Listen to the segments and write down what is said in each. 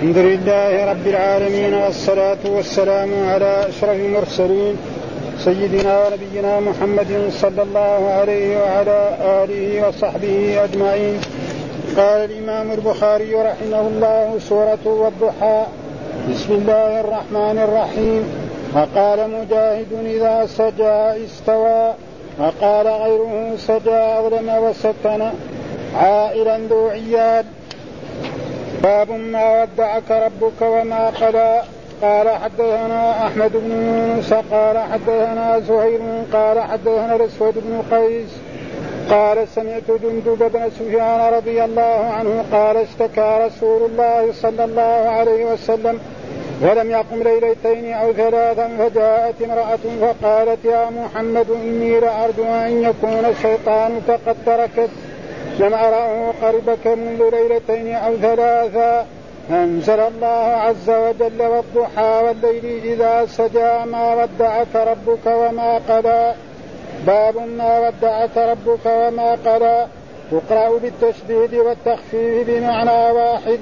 الحمد لله رب العالمين والصلاة والسلام على أشرف المرسلين سيدنا ونبينا محمد صلى الله عليه وعلى آله وصحبه أجمعين. قال الإمام البخاري رحمه الله سورة والضحى بسم الله الرحمن الرحيم. وقال مجاهد إذا سجى استوى. وقال غيره سجى أظلم وسكن عائلا ذو عيال باب ما ودعك ربك وما قلى. قال حدثنا أحمد بن يونس قال حدثنا زهير قال حدثنا الأسود بن قيس. قال سمعت جندب بن سفيان رضي الله عنه قال اشتكى رسول الله صلى الله عليه وسلم ولم يقم ليلتين أو ثلاثا فجاءت امرأة فقالت يا محمد إني لأرجو أن يكون شيطانك قد تركت. لم أراه قربك منذ ليلتين أو ثلاثا أنزل الله عز وجل والضحى والليل إذا سجى ما ودعك ربك وما قلى. باب ما ودعك ربك وما قلى. تقرأ بالتشديد والتخفيف بمعنى واحد.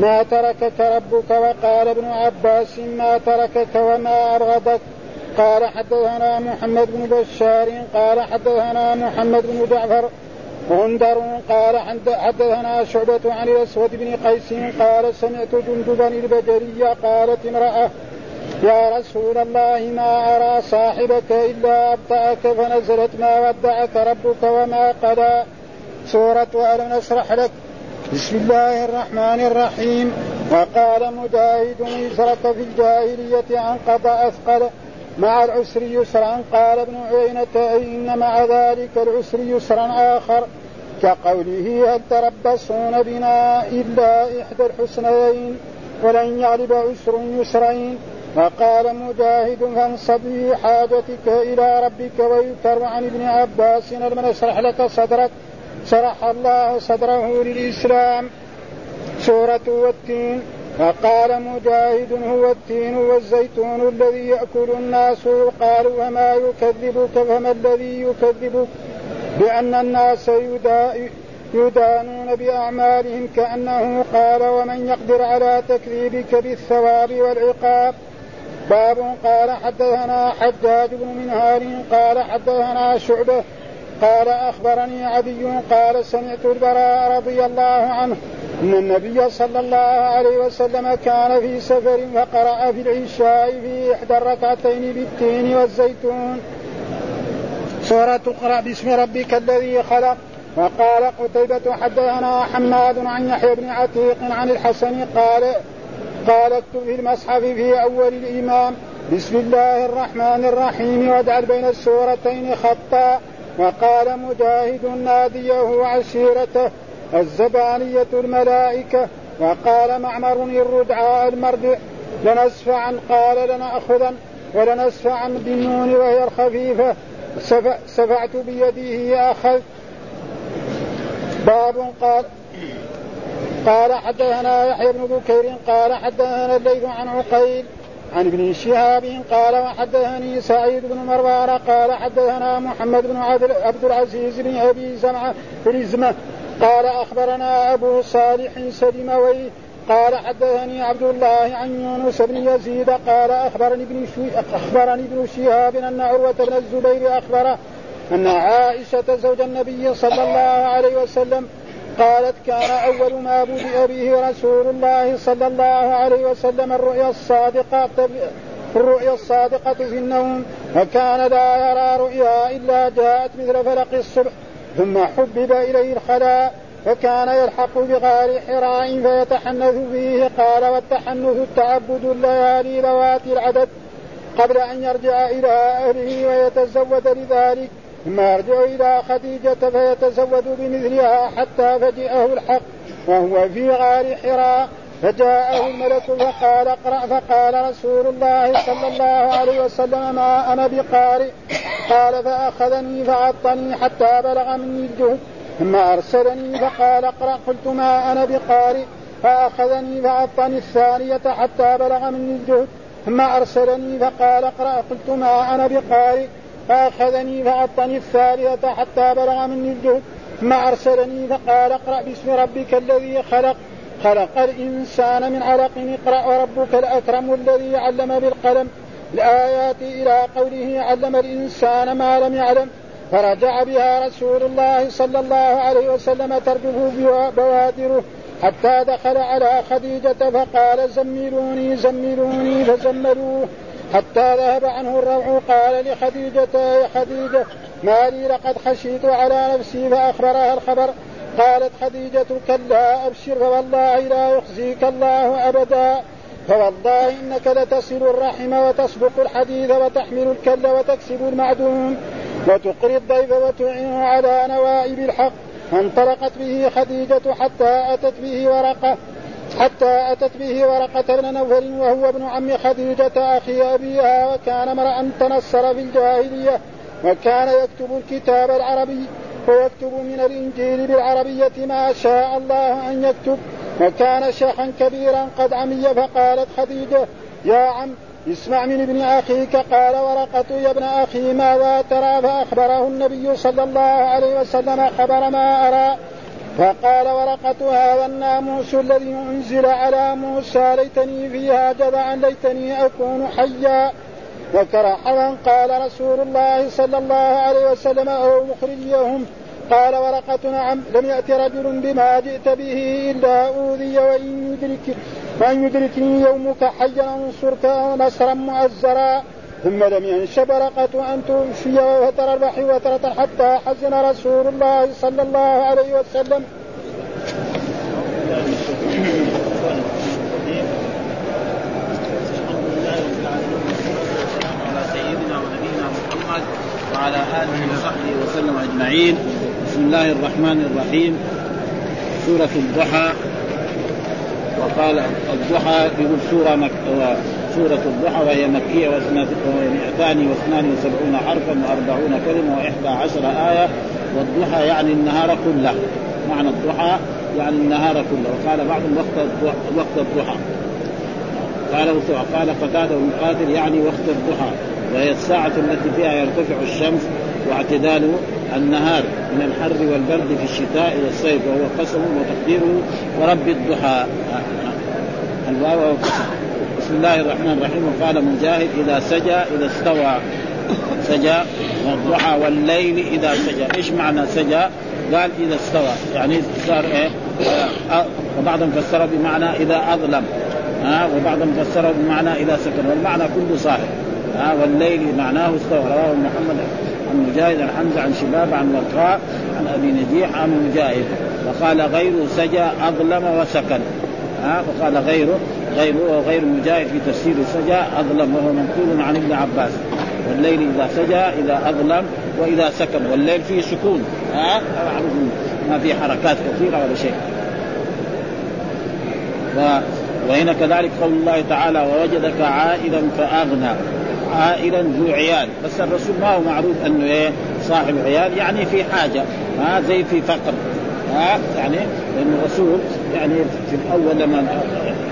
ما تركك ربك وقال ابن عباس ما تركك وما أرغبك. قال حدثنا محمد بن بشار قال حدثنا محمد بن جعفر غندر قال حدثنا شعبة عن الأسود بن قيس قال سمعت جندبا البجري قالت امرأة يا رسول الله ما أرى صاحبك إلا أبطأك فنزلت ما ودعك ربك وما قلى سورة ألم نشرح لك. بسم الله الرحمن الرحيم. وقال مجاهد يسرك في الجاهلية عن قضاء أثقل مع العسر يسرا. قال ابن عيينة إن مع ذلك العسر يسرا آخر. كقوله هل تربصون بنا إلا إحدى الحسنيين ولن يغلب عسر يسرين وقال مجاهد فانصب في حاجتك إلى ربك ويذكر عن ابن عباس لم نشرح لك صدرك. شرح الله صدره للإسلام. سورة والتين. وقال مجاهد هو التين والزيتون الذي يأكل الناس. قال وما يكذبك فما الذي يكذبك؟ بأن الناس يدانون بأعمالهم كأنه قال ومن يقدر على تكذيبك بالثواب والعقاب. باب قال حدثنا حجاج بن منهار قال حدثنا شعبة قال أخبرني عدي قال سمعت البراء رضي الله عنه أن النبي صلى الله عليه وسلم كان في سفر فقرأ في العشاء في إحدى الركعتين بالتين والزيتون. سورة اقرأ باسم ربك الذي خلق. وقال قتيبة حدثنا حماد عن يحيى بن عتيق عن الحسن قال قال اكتب في المصحف في أول الإمام بسم الله الرحمن الرحيم واجعل بين السورتين خطا. وقال مجاهد ناديه وعشيرته الزبانية الملائكة. وقال معمر الردعاء المردع لنسفعا قال لنأخذن ولنسفعا بالنون وهي الخفيفة. سفعت بيده أخذ. باب قال قال حدثنا يحيى بن بكير قال حدثنا الليث عن عقيل عن ابن شهاب قال وحدثني سعيد بن مروان قال حدثنا محمد بن عبد العزيز بن أبي زمعه بن زمه قال أخبرنا أبو صالح سلموي قال حدثني عبد الله عن يونس بن يزيد قال أخبرني ابن أخبرني ابن شهاب أن عروة بن الزبير أخبره أن عائشة زوج النبي صلى الله عليه وسلم قالت كان أول ما بدأ به رسول الله صلى الله عليه وسلم الرؤيا الصادقة الرؤيا الصادقة في النوم وكان لا يرى رؤيا إلا جاءت مثل فلق الصبح ثم حبب إليه الخلاء فكان يلحق بغار حراء فيتحنث فيه. قال والتحنث التعبد الليالي ذوات العدد قبل أن يرجع إلى أهله ويتزود لذلك. ثم يرجع إلى خديجة فيتزود بمثلها حتى فجئه الحق وهو في غار حراء. فجاءه الملك فقال اقرأ فقال رسول الله صلى الله عليه وسلم ما أنا بقارئ. قال فأخذني فعطني حتى بلغ مني الجهد. ثم أرسلني فقال اقرأ قلت ما أنا بقارئ. فأخذني فعطني الثانية حتى بلغ مني الجهد. ثم أرسلني فقال اقرأ قلت ما أنا بقارئ. فأخذني فعطني الثالثة حتى بلغ مني الجهد. ثم أرسلني فقال اقرأ باسم ربك الذي خلق. خلق الإنسان من علق. اقرأ وربك الأكرم الذي علم بالقلم. الآيات إلى قوله علم الإنسان ما لم يعلم. فرجع بها رسول الله صلى الله عليه وسلم ترجف بوادره حتى دخل على خديجة فقال زملوني زملوني فزملوه. حتى ذهب عنه الروع قال لخديجة يا خديجة ما لي لقد خشيت على نفسي فأخبرها الخبر. قالت خديجة كلا أبشر فوالله لا يخزيك الله أبدا. فوالله إنك لتصل الرحم وتصدق الحديث وتحمل الكل وتكسب المعدوم. وتقري الضيف وتعين على نوائب الحق. فانطلقت به خديجة حتى أتت به ورقة حتى أتت به ورقة بن نوفل وهو ابن عم خديجة أخي أبيها وكان امرأ تنصر في الجاهلية وكان يكتب الكتاب العربي. ويكتب من الإنجيل بالعربية ما شاء الله أن يكتب. وكان شيخا كبيرا قد عمي فقالت خديجة يا عم اسمع من ابن أخيك قال ورقة يا ابن أخي ماذا ترى فأخبره النبي صلى الله عليه وسلم خبر ما أرى. فقال ورقة هذا الناموس الذي أنزل على موسى ليتني فيها جذعا ليتني أكون حيا. وكرحوا قال رسول الله صلى الله عليه وسلم أو مخرجيهم قال ورقة نعم لم يأت رجل بما جئت به إلا أوذي وإن يدرك وإن يدركني يومك حيا أنصرك نصرا مؤزرا ثم لم ينش ورقة أن توفي وترى البحر حتى حزن رسول الله صلى الله عليه وسلم. وعلى آله وصحبه وسلم أجمعين. بسم الله الرحمن الرحيم. سورة الضحى. وقال الضحى يقول سورة مك... سورة الضحى وهي مكية وهي 272 حرفا و40 كلمة و11 آية. والضحى يعني النهار كله. معنى الضحى يعني النهار كله. وقال بعضهم وقت وقت الضحى. قال قال قتادة المقاتل يعني وقت الضحى. وهي الساعة التي فيها يرتفع الشمس واعتدال النهار من الحر والبرد في الشتاء والصيف وهو قسم وتقديره ورب الضحى. الواو بسم الله الرحمن الرحيم. وقال مجاهد إذا سجى إذا استوى سجى والضحى والليل إذا سجى. إيش معنى سجى؟ قال إذا استوى. يعني صار إيه؟ آه، وبعضهم فسره بمعنى إذا أظلم. ها آه وبعضهم فسره بمعنى إذا سكن. والمعنى كله صاحب. ها آه والليل معناه استوى. رواه محمد. عن مجاهد عن حمزة عن شباب عن ورقاء عن أبي نجيح عن مجاهد. وقال غيره سجى أظلم وسكن. ها؟ وقال غيره غيره وغير مجاهد في تفسير سجى أظلم وهو منقول عن ابن عباس. والليل إذا سجى إذا أظلم وإذا سكن. والليل فيه سكون. ها؟ ما في حركات كثيرة ولا شيء. و وهنا كذلك قول الله تعالى ووجدك عائلا فأغنى. عائلا ذو عيال. بس الرسول ما هو معروف أنه إيه صاحب عيال يعني في حاجة ها زي في فقر ها يعني لأن الرسول يعني في الأول لما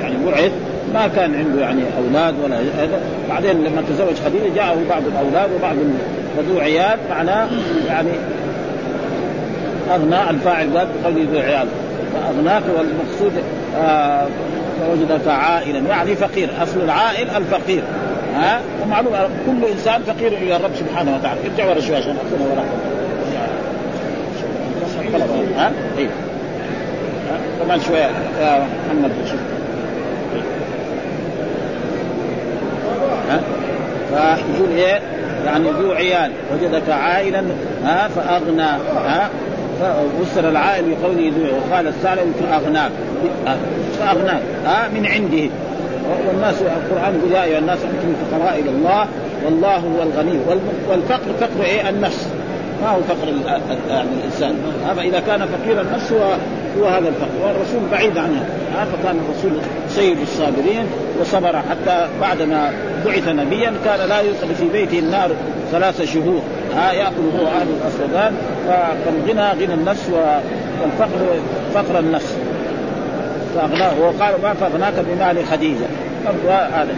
يعني بعث ما كان عنده يعني أولاد ولا هذا. بعدين لما تزوج خديجة جاءه بعض الأولاد وبعض ذو عيال معناه يعني أغنى الفاعل قال بقوله ذو عيال. فأغناك والمقصود آه فوجدك عائلا. يعني فقير أصل العائل الفقير. ها؟ ومعلوم كل إنسان فقير إلى الرب سبحانه وتعالى. ارجع ورا شوي عشان اخذنا ورا. ها؟ أيوه كمان شوية يا محمد شوف. ها؟ فيقول إيه؟ يعني ذو عيال. وجدك عائلا ها؟ فأغنى ها؟ فسر العائل بقوله ذو وقال السالم فاغناك فأغناك ها؟ من عنده. والناس القرآن يقول يا أيها الناس أنتم الفقراء إلى الله والله هو الغني. والفقر فقر إيه؟ النفس. ما هو فقر يعني الإنسان. هذا إذا كان فقير النفس هو هو هذا الفقر. والرسول بعيد عنه. فكان الرسول سيد الصابرين وصبر حتى بعدما بعث نبيا كان لا يدخل في بيته النار ثلاث شهور. ها؟ يأكل هو أهل الاسودان فالغنى غنى النفس والفقر فقر النفس. فاغناه وقال ما فاغناك بمال خديجة. هذا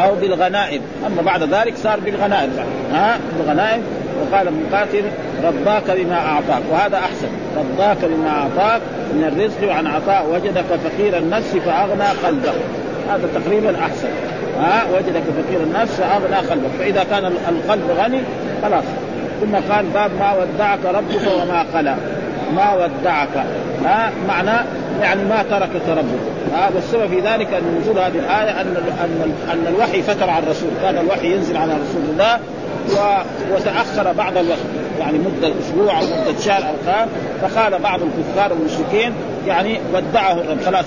أو بالغنائم. أما بعد ذلك صار بالغنائم. ها؟ بالغنائم. وقال ابن قاتل رباك بما أعطاك. وهذا أحسن. رباك بما أعطاك من الرزق وعن عطاء. وجدك فقير النفس فأغنى قلبك. هذا تقريبا أحسن. ها؟ وجدك فقير النفس فأغنى قلبك. فإذا كان القلب غني خلاص. ثم قال باب ما ودعك ربك وما قلى ما ودعك. ها؟ معناه يعني ما تركك ربك ها والسبب في ذلك أن نزول هذه الآية أن أن أن الوحي فتر على الرسول. كان الوحي ينزل على رسول الله وتأخر بعض الوقت يعني مدة أسبوع أو مدة شهر أو كان فقال بعض الكفار والمشركين يعني ودعه الرب. خلاص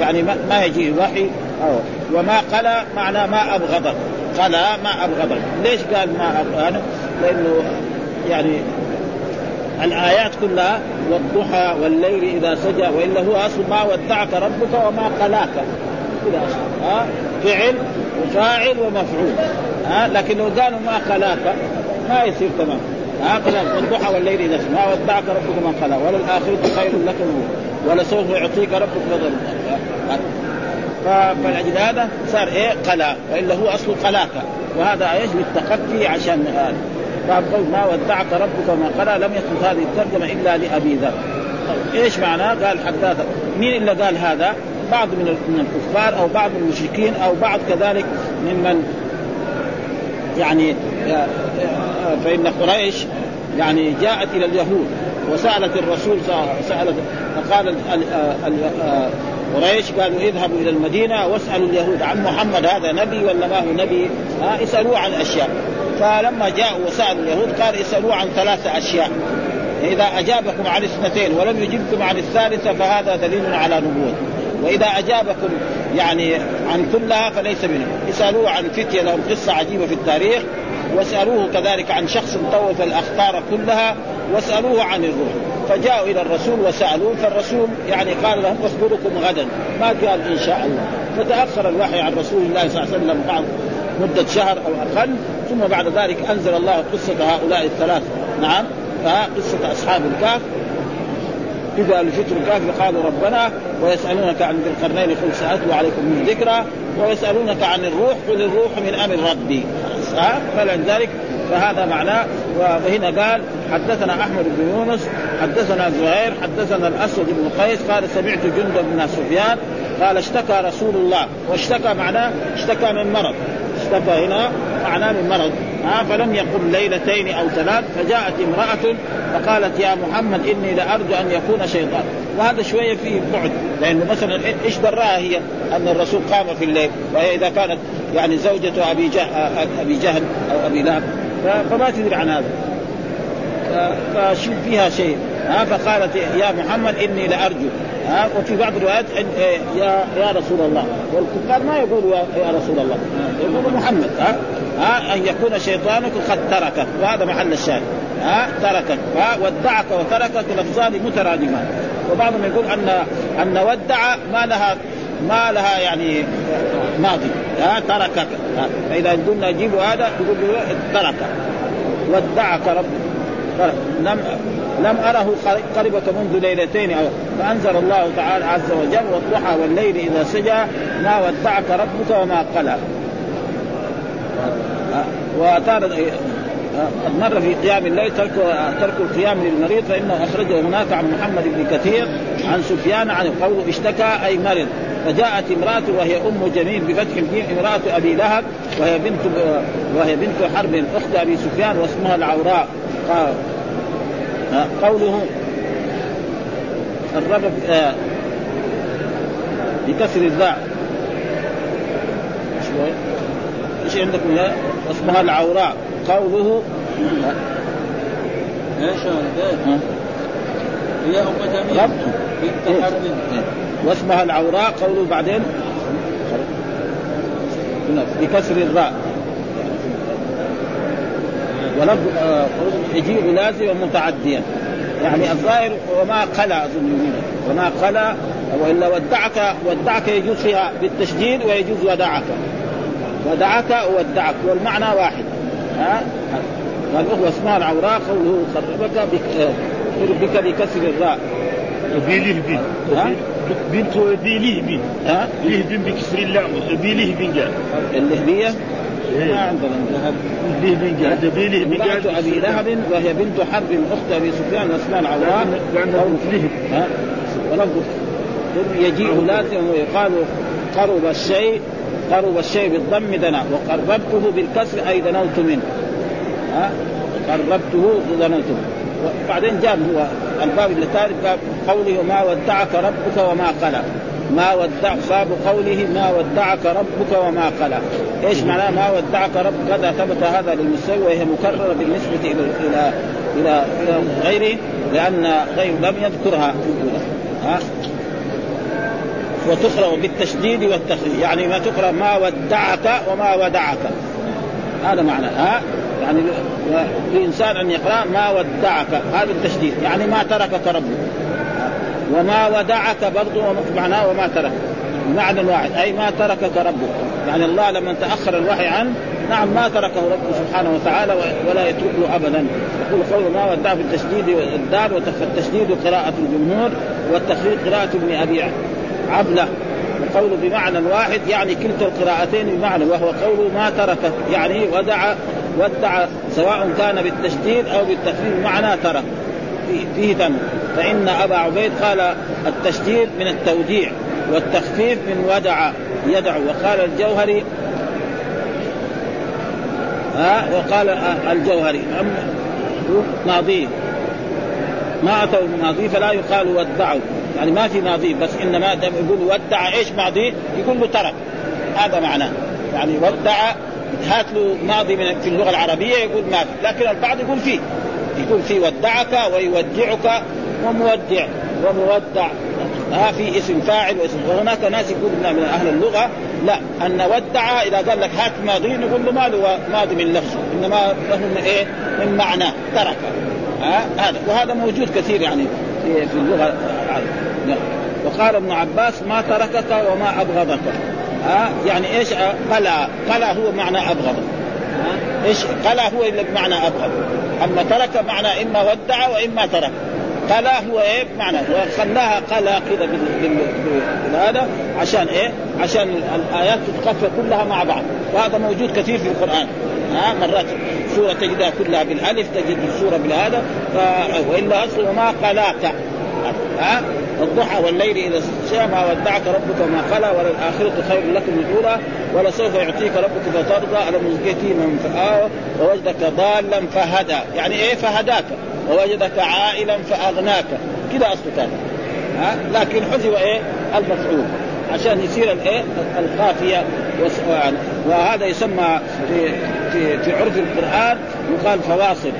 يعني ما يجي الوحي وما قلى معناه ما أبغضك. قلى ما أبغضك. ليش قال ما أبغضك؟ لأنه يعني الآيات كلها والضحى والليل إذا سجى والا هو أصل ما ودعك ربك وما قلاك. كذا ها؟ فعل وفاعل ومفعول ها؟ لكن لو قالوا ما قلاك ما يصير تمام ها؟ والضحى والليل إذا ما ودعك ربك ما قلا ولا الاخره خير لك ولسوف يعطيك ربك فضل فلأجل هذا صار إيه؟ قلا والا هو اصله قلاك. وهذا يجب التخفي عشان هذا. قال قول ما ودعك ربك وما قال لم يكن هذه الترجمة إلا لأبي ذر إيش معناه؟ قال حداثة مين اللي قال هذا؟ بعض من من الكفار أو بعض المشركين أو بعض كذلك ممن يعني فإن قريش يعني جاءت إلى اليهود وسألت الرسول سألت فقال قريش قالوا اذهبوا إلى المدينة واسألوا اليهود عن محمد هذا نبي ولا ما هو نبي. ها اسالوه عن أشياء. فلما جاءوا وسألوا اليهود قال اسالوه عن ثلاث أشياء. إذا أجابكم عن اثنتين ولم يجبكم عن الثالثة فهذا دليل على نبوته وإذا أجابكم يعني عن كلها فليس منه. اسالوه عن فتية لهم قصة عجيبة في التاريخ. واسألوه كذلك عن شخص طوف الأخطار كلها. واسألوه عن الروح. فجاءوا إلى الرسول وسألوه فالرسول يعني قال لهم اخبركم غدا. ما قال إن شاء الله. فتأخر الوحي عن رسول الله صلى الله عليه وسلم بعض مدة شهر أو أقل. ثم بعد ذلك أنزل الله قصة هؤلاء الثلاثه نعم. قصة أصحاب الكهف. إذا لفتوا الكهف قالوا ربنا ويسألونك عن ذي القرنين قل سأتلو عليكم من ذكرى ويسألونك عن الروح قل الروح من أمر ربي. فلذلك فهذا معناه وهنا قال حدثنا أحمد بن يونس حدثنا زهير حدثنا الأسود بن قيس قال سمعت جند بن سفيان قال اشتكى رسول الله واشتكى معناه اشتكى من مرض اشتكى هنا معناه من مرض ها فلم يقل ليلتين أو ثلاث فجاءت امرأة فقالت يا محمد إني لأرجو أن يكون شيطان وهذا شوية فيه بعد لأنه مثلا إيش دراها هي؟ أن الرسول قام في الليل وهي إذا كانت يعني زوجة أبي جهل أبي جهل أو أبي لهب. فما تدري عن هذا. فشوف فيها شيء. ها فقالت يا محمد إني لأرجو. ها وفي بعض الروايات إيه، يا يا رسول الله. والكفار ما يقولوا يا رسول الله. يقولوا محمد. ها ها أن يكون شيطانك قد تركك وهذا محل الشاهد. ها تركك ودعك وتركك لفظان مترادمان. وبعضهم يقول ان أن ودع ما لها ما لها يعني ماضي. ها تركك فإذا قلنا جيبوا هذا يقول ترك. ودعك رب لم لم أره قربك منذ ليلتين أو فأنزل الله تعالى عز وجل والضحى والليل إذا سجى ما ودعك ربك وما قلى. وأتار قد مر في قيام الليل ترك ترك القيام للمريض فإنه أخرجه هناك عن محمد بن كثير عن سفيان عن قوله اشتكى أي مرض. فجاءت امرأة وهي أم جميل بفتح الجيم امرأة أبي لهب وهي بنت وهي بنت حرب أخت أبي سفيان واسمها العوراء. قوله الرب آه، بكسر الذاع إيش عندكم؟ اسمها العوراء. قوله إيش هي أم جميل بنت حرب. واسمها العوراء قوله بعدين. بكسر الراء. ولفظ آه، يجيء لازما متعديا يعني الظاهر وما قلى أظن وما قلى وإلا ودعك ودعك يجوز فيها بالتشديد ويجوز ودعك. ودعك ودعك والمعنى واحد. ها؟ قال هو اسمها العوراء قوله خربك بك, بك بكسر الراء. بيليه بين بنت بيليه بين ها؟ ليه بين بكسر اللام بيليه بين قال اللهبية؟ إيه. ما عندنا به من امرأة جهه أبي لهب وهي بنت حرب أخت أبي سفيان وأسماء العوام لأنه مثله ها؟ ولفظ يجيء لازم ويقال قرب الشيء. قرب الشيء بالضم دنا وقربته بالكسر أي دنوت منه. ها؟ قربته دنوت وبعدين جاب هو الباب اللي باب قوله ما ودعك ربك وما قلى. ما ودع باب قوله ما ودعك ربك وما قلى. إيش معناه ما ودعك ربك؟ هذا ثبت هذا للمستوي وهي مكررة بالنسبة إلى إلى إلى, إلى غيره لأن غير لم يذكرها. ها؟ وتقرا بالتشديد والتخفيف يعني ما تقرا ما ودعك وما ودعك. هذا معنى. ها؟ يعني الإنسان أن يقرأ ما ودعك. هذا التشديد. يعني ما تركك ربك وما ودعك برضه معناه وما ترك. بمعنى واحد. أي ما تركك ربك يعني الله لما تأخر الوحي عنه نعم ما تركه ربه سبحانه وتعالى ولا يتركه ابدا. يقول قول ما ودع بالتشديد والدال والتشديد قراءة الجمهور والتخفيف قراءة ابن أبي عبله وقوله بمعنى واحد يعني كلتا القراءتين بمعنى وهو قوله ما تركه يعني ودع ودع سواء كان بالتشديد أو بالتخفيف بمعنى ترك. فيه تنوع فإن أبا عبيد قال التشديد من التوديع والتخفيف من ودع يدع. وقال الجوهري ها؟ وقال الجوهري ماضي ما أتوا الماضي فلا يقال ودعوا. يعني ما في ماضي بس إنما يقول ودع إيش ماضي؟ يقول له ترك هذا معناه. يعني ودع هات له ماضي من في اللغة العربية يقول ما في لكن البعض يقول فيه. يكون في ودعك ويودعك ومودع. ومودع. ها في اسم فاعل واسم. وهناك ناس يقول من أهل اللغة. لا. أن ودع إذا قال لك هات ماضي نقول له ما له ماضي من لفظه. إنما له من إيه؟ من معناه ترك. ها؟ هذا. وهذا موجود كثير يعني في, في اللغة. العربيه وقال ابن عباس ما تركك وما أبغضك. ها؟ يعني إيش؟ قلى. قلى هو معنى أبغض. إيش؟ قلى هو بمعنى أبغض. أما ترك معنى إما ودع وإما ترك. قلى هو إيه؟ بمعنى. وخلاها قلى كذا هذا عشان إيه؟ عشان الآيات تتقفى كلها مع بعض. وهذا موجود كثير في القرآن. ها؟ مرات سورة تجدها كلها بالألف تجد السورة بالهذا. ف... وإلا أصل ما قلاك. ها؟ الضحى والليل إذا سجى ما ودعك ربك ما قلى وللآخرة خير لك من الاولى ولسوف يعطيك ربك فترضى. الم يتيما فآوى ووجدك ضالا فهدى. يعني إيه فهداك؟ ووجدك عائلا فأغناك. كذا اصل كان ها؟ لكن حذف إيه؟ المفعول. عشان يصير الايه القافيه وهذا يسمى في في في عرف القرآن يقال فواصل.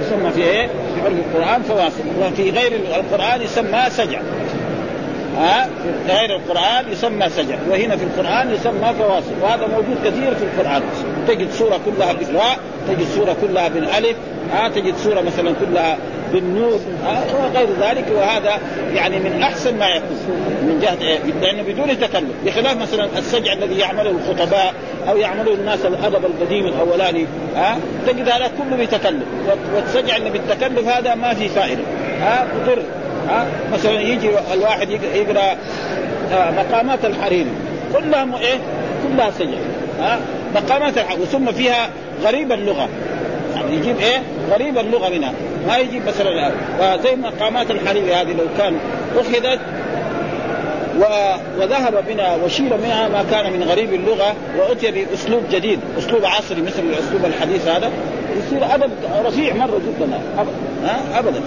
يسمى في إيه؟ في عرف القرآن فواصل وفي غير القرآن يسمى سجع ها؟ في غير القرآن يسمى سجع وهنا في القرآن يسمى فواصل. وهذا موجود كثير في القرآن. تجد سورة كلها بالراء تجد سورة كلها بالألف ها؟ تجد سورة مثلا كلها بالنور وغير ذلك. وهذا يعني من أحسن ما يكون. من جهة إيه؟ لأنه بدون تكلف بخلاف مثلا السجع الذي يعمله الخطباء أو يعمله الناس الأدب القديم الأولاني ها؟ تجد هذا كله بتكلف والسجع اللي بالتكلف هذا ما في فائدة ها؟ مضر. ها؟ مثلا يجي الواحد يقرأ مقامات الحريري كلها إيه؟ كلها سجع ها؟ مقامات الحريري وثم فيها غريب اللغة. يعني يجيب إيه؟ غريب اللغة منها. ما يجيب مثلا وزي مقامات الحريري هذه لو كان أخذت و... وذهب بنا وشيل منها ما كان من غريب اللغة وأتي بأسلوب جديد، أسلوب عصري مثل الأسلوب الحديث هذا. يصير ادب رفيع مرة جدا. ابدا ابدا.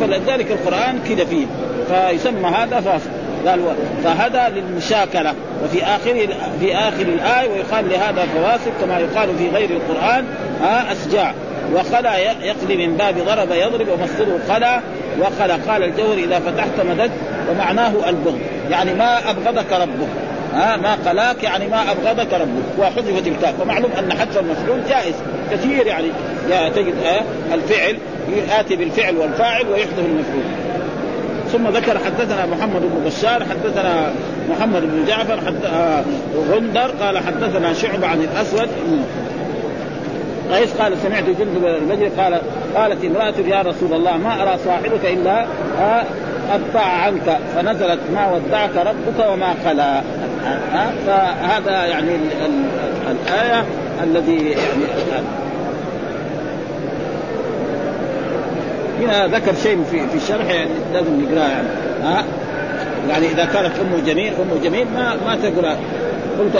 فلذلك القرآن كذا فيه. فيسمى هذا فاصل قال فهذا للمشاكلة. وفي اخر في آخر الآية ويقال لهذا فواصل كما يقال في غير القرآن ها أسجاع. وخلا يقضي من باب ضرب يضرب ومصدره خلا وخلا. قال الجوهر إذا فتحت مدد ومعناه البغض. يعني ما أبغضك ربك. ها ما قلاك يعني ما أبغضك ربك وحذفت الكاف. ومعلوم أن حذف المفعول جائز. كثير يعني. تجد الفعل ياتي بالفعل والفاعل ويحذف المفعول. ثم ذكر حدثنا محمد بن بشار حدثنا محمد بن جعفر حد... غندر قال حدثنا شعبة عن الأسود. قيس قال سمعت جند البجر قال قالت امرأة يا رسول الله ما أرى صاحبك إلا أبطع عنك فنزلت ما ودعك ربك وما خلا. فهذا يعني ال ال الآية الذي يعني هنا ذكر شيء في في الشرح يعني لازم نقرأه يعني. ها؟ يعني إذا كانت أم جميل أم جميل ما ما تقول قلت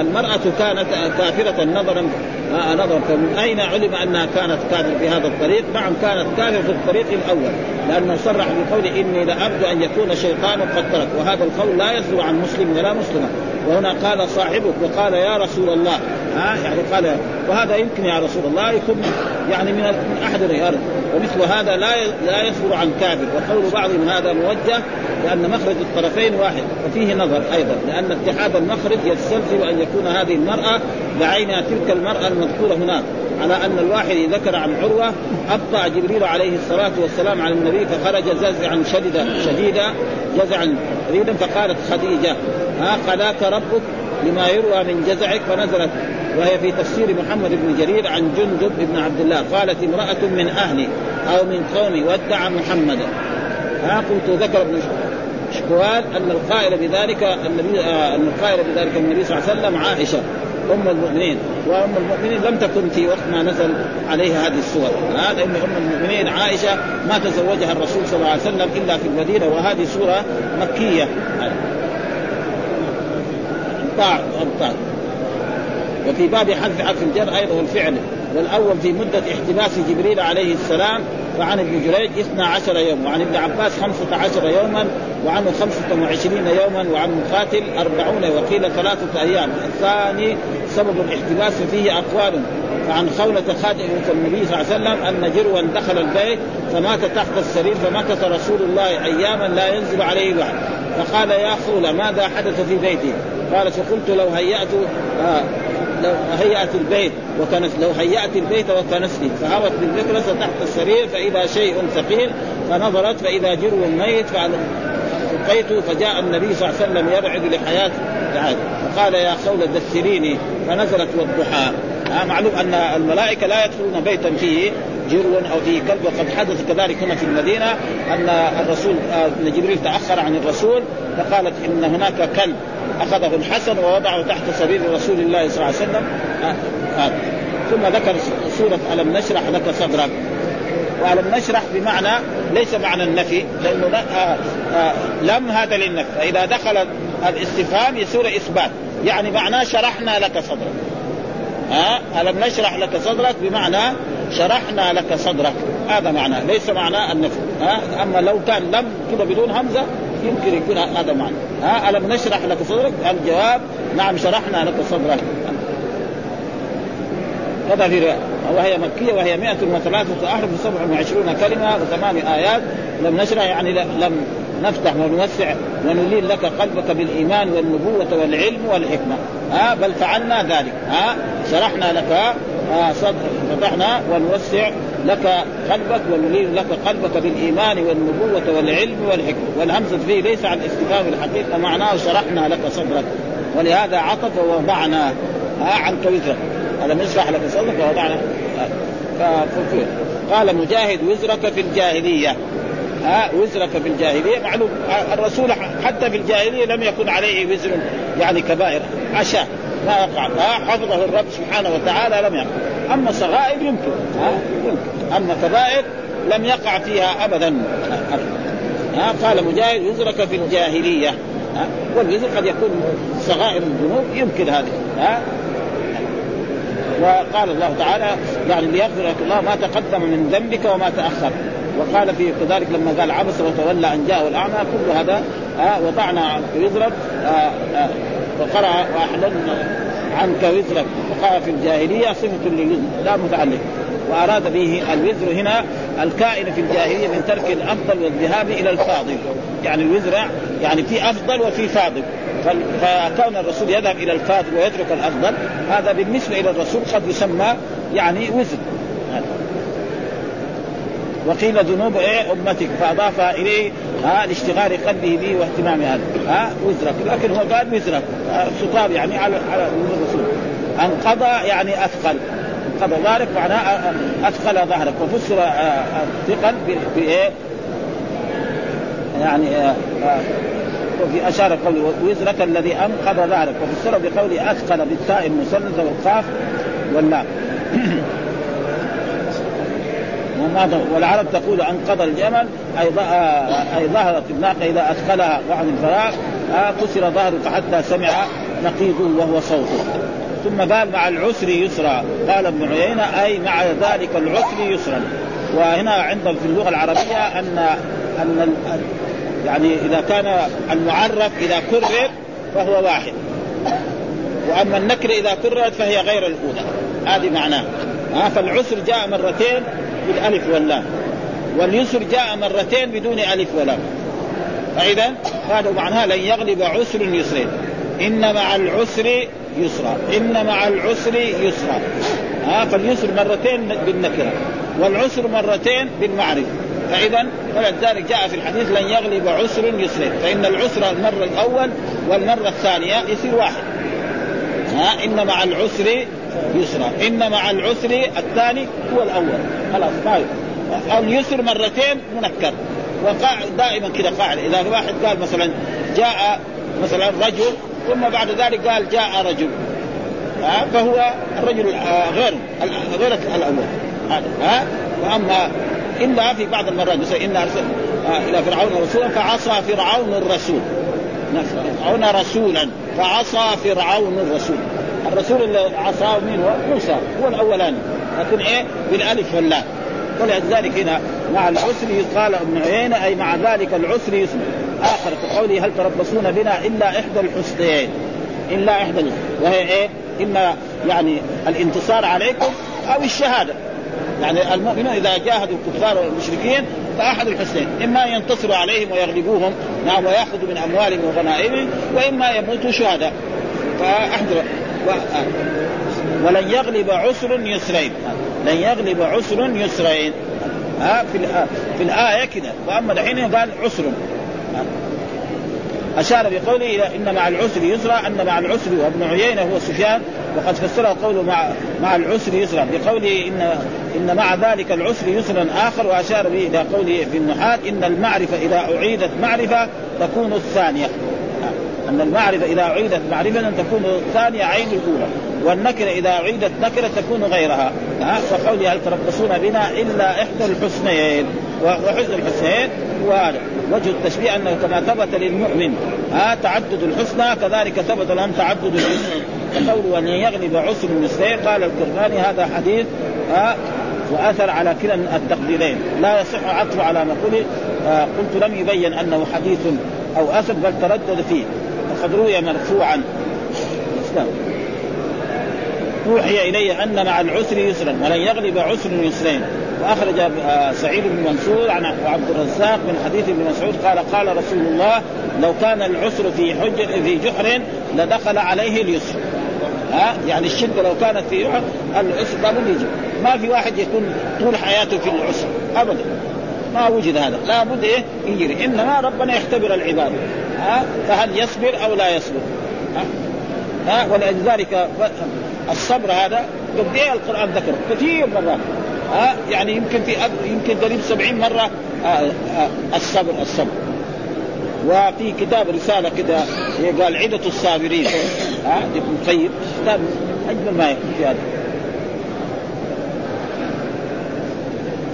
المرأة كانت كافرة نظرا نظرا فمن أين علم أنها كانت كافرة في هذا الطريق؟ نعم كانت كافرة في الطريق الأول. لأنه صرح بقول إني لأرجو أن يكون شيطان قد ترك. وهذا القول لا يصدر عن مسلم ولا مسلمة. وهنا قال صاحبك وقال يا رسول الله ها؟ يعني قال وهذا يمكن يا رسول الله يكون يعني من أحد الرجال. ومثل هذا لا لا يصدر عن كافر. وقول بعضهم هذا موجه لأن مخرج الطرفين واحد. وفيه نظر أيضا لأن اتحاد المخرج يستلزم أن يكون هذه المرأة بعينها تلك المرأة المذكورة هناك. على أن الواحد ذكر عن عروة أبطأ جبريل عليه الصلاة والسلام على النبي فخرج جزعا شديدا شديدا جزعا شديدا فقالت خديجة ها قلاك ربك لما يروى من جزعك فنزلت وهي في تفسير محمد بن جرير عن جندب بن عبد الله. قالت امرأة من أهلي أو من قومي وادعى محمدا ها قلت ذكر ابن شكوان أن القائل بذلك النبي آه أن القائل بذلك النبي صلى الله عليه وسلم عائشة أم المؤمنين. وأم المؤمنين لم تكن في وقت ما نزل عليها هذه السور هذا أن أم المؤمنين عائشة ما تزوجها الرسول صلى الله عليه وسلم إلا في المدينة وهذه سورة مكية. طاع طاع وفي باب حذف حرف الجر أيضا والفعل والأول في مدة احتباس جبريل عليه السلام فعن ابن جريج 12 يوم وعن ابن عباس 15 يوما وعنه 25 يوما وعن مقاتل 40 وقيل ثلاثة أيام. الثاني سبب الاحتباس فيه أقوال فعن خولة خادم النبي صلى الله عليه وسلم أن جروا دخل البيت فمات تحت السرير فمكث رسول الله أياما لا ينزل عليه بعد فقال يا خولة ماذا حدث في بيتي؟ قال فقلت لو هيأت آه لو هيأت البيت وكنس لو هيأت البيت وكنسني فهوت بالذكرى تحت السرير فإذا شيء ثقيل فنظرت فإذا جرو ميت فألقيت فجاء النبي صلى الله عليه وسلم يرعد لحياة فقال يا خولة دثريني فنزلت والضحى. آه معلوم أن الملائكة لا يدخلون بيتا فيه جرو أو فيه كلب وقد حدث كذلك هنا في المدينة أن الرسول إن جبريل تأخر عن الرسول فقالت إن هناك كلب أخذه الحسن ووضعه تحت سرير رسول الله صلى الله عليه وسلم آه. آه. ثم ذكر سورة ألم نشرح لك صدرك وألم نشرح بمعنى ليس معنى النفي لأنه آه آه لم هذا للنفي فإذا دخل الاستفهام يصير إثبات يعني معناه شرحنا لك صدرك ها؟ ألم نشرح لك صدرك؟ بمعنى شرحنا لك صدرك. هذا معناه ليس معناه النفي ها؟ أما لو كان لم كده بدون همزة يمكن يكون هذا معنى ها؟ ألم نشرح لك صدرك؟ الجواب نعم شرحنا لك صدرك. هذا في وهي مكية وهي 103 أحرف و27 كلمة وثمان آيات. لم نشرح يعني لم نفتح ونوسع ونلين لك قلبك بالإيمان والنبوة والعلم والحكمة ها؟ بل فعلنا ذلك ها؟ شرحنا لك صدر فتحنا ونوسع لك قلبك ونلين لك قلبك بالإيمان والنبوة والعلم والحكمة. والهمزة فيه ليس عن استفهام الحقيقة معناه شرحنا لك صدرك. ولهذا عطف ووضعنا عنك وزرك ألم نشرح لك صدرك ووضعنا؟ قال مجاهد وزرك في الجاهلية. ها وزرك في الجاهلية معلوم. الرسول حتى في الجاهلية لم يكن عليه وزر يعني كبائر عشاء. ما يقع حفظه الرب سبحانه وتعالى لم يقع. أما صغائر يمكن ها؟ يمكن. أما كبائر لم يقع فيها ابدا. ها؟ قال مجاهد وزرك في الجاهلية. ها؟ والوزر قد يكون صغائر الذنوب يمكن هذه. ها؟ وقال الله تعالى يعني ليغفر لك الله ما تقدم من ذنبك وما تأخر. وقال في كذلك لما قال عبس وتولى ان جاءه الأعمى كل هذا وضعنا وزرك آه آه وقرأ واحللنا عنك وزرك. وقال في الجاهلية صفة للوزر لا متعلق. وأراد به الوزر هنا الكائن في الجاهلية من ترك الأفضل والذهاب إلى الفاضل. يعني الوزر يعني في أفضل وفي فاضل. فكون الرسول يذهب إلى الفاضل ويترك الأفضل هذا بالنسبة إلى الرسول قد يسمى يعني وزر. وقيل ذنوب إيه؟ أمتك. فاضافها إليه ها لاشتغال قلبه به واهتمام هذا. ها وزرك. لكن هو قال وزرك. خطاب يعني على على الرسول. أنقضى يعني أثقل. أنقضى ظهرك معناه أثقل ظهرك. وفسر الثقل بايه يعني وفي أشار قوله وزرك الذي أنقض ظهرك وفسر بقوله أثقل بالتاء المسنده والقاف واللام. والعرب تقول انقض الجمل أي أي ظهرت الناقه إذا اثقلها عن الفراغ كسر ظهرك حتى سمع نقيضه وهو صوته. ثم قال مع العسر يسرا. قال ابن عيينة أي مع ذلك العسر يسرا. وهنا عندهم في اللغة العربية ان أن يعني إذا كان المعرف إذا كرر فهو واحد. وأما النكر إذا كررت فهي غير الأولى. هذه معناه. ها فالعسر جاء مرتين بالالف واللام. واليسر جاء مرتين بدون ألف ولام. فإذا هذا معناه لن يغلب عسر يسرين. إن مع العسر يسرا. إن مع العسر يسرا. ها فاليسر مرتين بالنكرة. والعسر مرتين بالمعرفة. فإذا ولذلك جاء في الحديث لن يغلب عسر يسرين. فإن العسر المرة الأول والمرة الثانية يصير واحد. ها إن مع العسر يسرا إن مع العسر الثاني هو الأول. خلاص ما اليسر مرتين منكر. وقاعد دائما كذا قاعد إذا واحد قال مثلا جاء مثلا رجل ثم بعد ذلك قال جاء رجل. فهو الرجل غير غير الأول. ها؟ وأما إلا في بعض المرات مثلا إن ارسل إلى فرعون رسولا فعصى فرعون الرسول. فرعون رسولا فعصى فرعون الرسول. الرسول اللي عصاه مين هو؟ موسى هو الأولاني لكن إيه بالألف واللام ولذلك هنا مع العسر قال ابن عيينة أي مع ذلك العسر يسر آخر قوله هل تربصون بنا إلا إحدى الحسنيين إلا إحدى وهي إيه؟ إما يعني الانتصار عليكم أو الشهادة يعني المؤمنون إذا جاهدوا الكفار والمشركين فأحد الحسنين إما ينتصروا عليهم ويغلبوهم نعم ويأخذوا من أموالهم وغنائمهم وإما يموتوا شهداء فأحد. ولن يغلب عسر يسرين. لن يغلب عسر يسرين. ها في في الآية كده. وأما الحين قال عسر. أشار بقوله إلى إن مع العسر يسرا أن مع العسر وابن عيينة هو سفيان. وقد فسره قوله مع مع العسر يسرا. بقوله إن إن مع ذلك العسر يسرا آخر. وأشار به إلى قوله في النحاة إن المعرفة إذا أعيدت معرفة تكون الثانية. أن المعرفة إذا أعيدت معرفة تكون الثانية عين الأولى والنكرة إذا أعيدت نكرة تكون غيرها. فقولي هل تربصون بنا إلا إحدى الحسنيين؟ وحسن الحسنيين وهذا وجه التشبيه أنه كما ثبت للمؤمن ها؟ تعدد الحسنى كذلك ثبت لهم تعدد الحسنى. فقوله أن يغلب عسر المسلمين قال الكرماني هذا حديث ها؟ وأثر على كلا التقديرين. لا يصح عطف على مقوله آه قلت لم يبين أنه حديث أو أثر بل تردد فيه. وقد روي مرفوعا. الاسلام أوحي الي أن مع العسر يسرا ولن يغلب عسر يسرين. وأخرج سعيد بن منصور عن عبد الرزاق من حديث ابن مسعود قال قال رسول الله لو كان العسر في حجر في جحر لدخل عليه اليسر. ها؟ يعني الشده لو كانت في جحر العسر لابد يجي. ما في واحد يكون طول حياته في العسر ابدا. ما وجد هذا. لابد إيه؟ يجري إنما ربنا يختبر العباد. ها فهل يصبر أو لا يصبر؟ ها, ها ولذلك الصبر هذا قد إيه القرآن ذكر كثير مرات. ها يعني يمكن في يمكن قريب سبعين مرة آه آه الصبر الصبر. وفي كتاب رسالة كده قال عدة الصابرين. ها ابن القيم كتاب أجمل ما يكون في هذا.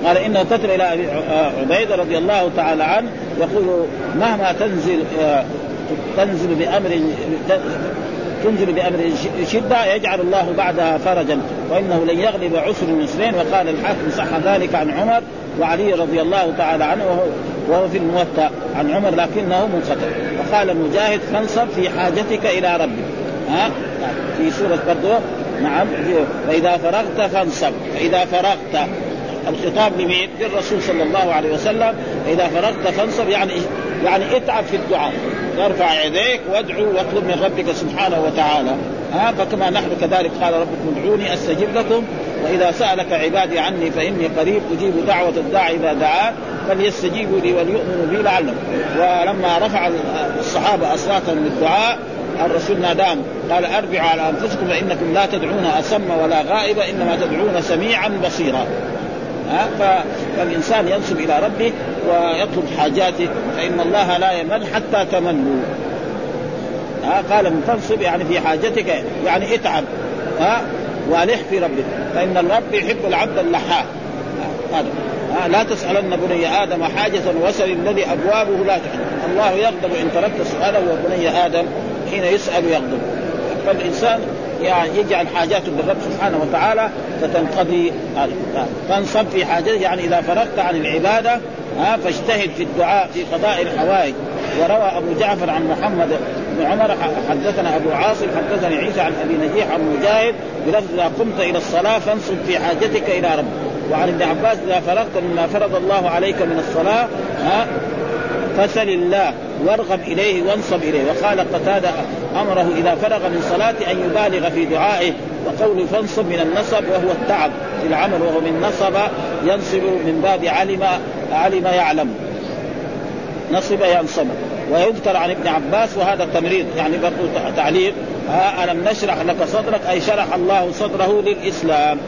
قال انه كتب إلى أبي عبيدة رضي الله تعالى عنه يقول مهما تنزل تنزل بأمر تنزل بأمر شدة يجعل الله بعدها فرجا وإنه لن يغلب عسر المسلمين وقال الحاكم صح ذلك عن عمر وعلي رضي الله تعالى عنه وهو, في الموطأ عن عمر لكنه منقطع. وقال مجاهد فانصب في حاجتك إلى ربك. ها؟ في سورة برضو نعم فاذا فرغت فانصب فاذا فرغت الخطاب لمين؟ للرسول صلى الله عليه وسلم إذا فرغت فانصب يعني يعني اتعب في الدعاء. ارفع يديك وادعو واطلب من ربك سبحانه وتعالى. ها فكما نحن كذلك قال ربكم ادعوني أستجب لكم وإذا سألك عبادي عني فإني قريب أجيب دعوة الداعي إذا دعان فليستجيبوا لي وليؤمنوا بي لعلهم ولما رفع الصحابة أصواتهم للدعاء الرسول ناداهم قال أربعوا على أنفسكم فإنكم لا تدعون أسم ولا غائب إنما تدعون سميعا بصيرا. ها فالإنسان ينسب إلى ربه ويطلب حاجاته فإن الله لا يمل حتى تملوا. ها قال فانصب يعني في حاجتك يعني اتعب ها والح في ربك فإن الرب يحب العبد اللحاح هذا لا تسألن بني آدم حاجة وسل الذي أبوابه لا تحل. الله يغضب إن تركت سؤاله وبني آدم حين يسأل يغضب. فالإنسان يعني يجعل حاجاته بالرب سبحانه وتعالى فتنقضي فانصب في حاجته يعني إذا فرغت عن العبادة ها فاجتهد في الدعاء في قضاء الحوائج. وروى أبو جعفر عن محمد بن عمر حدثنا أبو عاصم حدثني عيسى عن أبي نجيح عن مجاهد بلفظ إذا قمت إلى الصلاة فانصب في حاجتك إلى ربك وعن ابن عباس إذا فرغت مما فرض الله عليك من الصلاة ها فسل الله وارغب إليه وانصب إليه. وقال قتادة أمره إذا فرغ من صلاته أن يبالغ في دعائه وقول فانصب من النصب وهو التعب في العمل وهو من نصب ينصب من باب علم علم يعلم. نصب ينصب. ويذكر عن ابن عباس وهذا التمريض يعني برضو تعليق. ها ألم نشرح لك صدرك؟ أي شرح الله صدره للإسلام.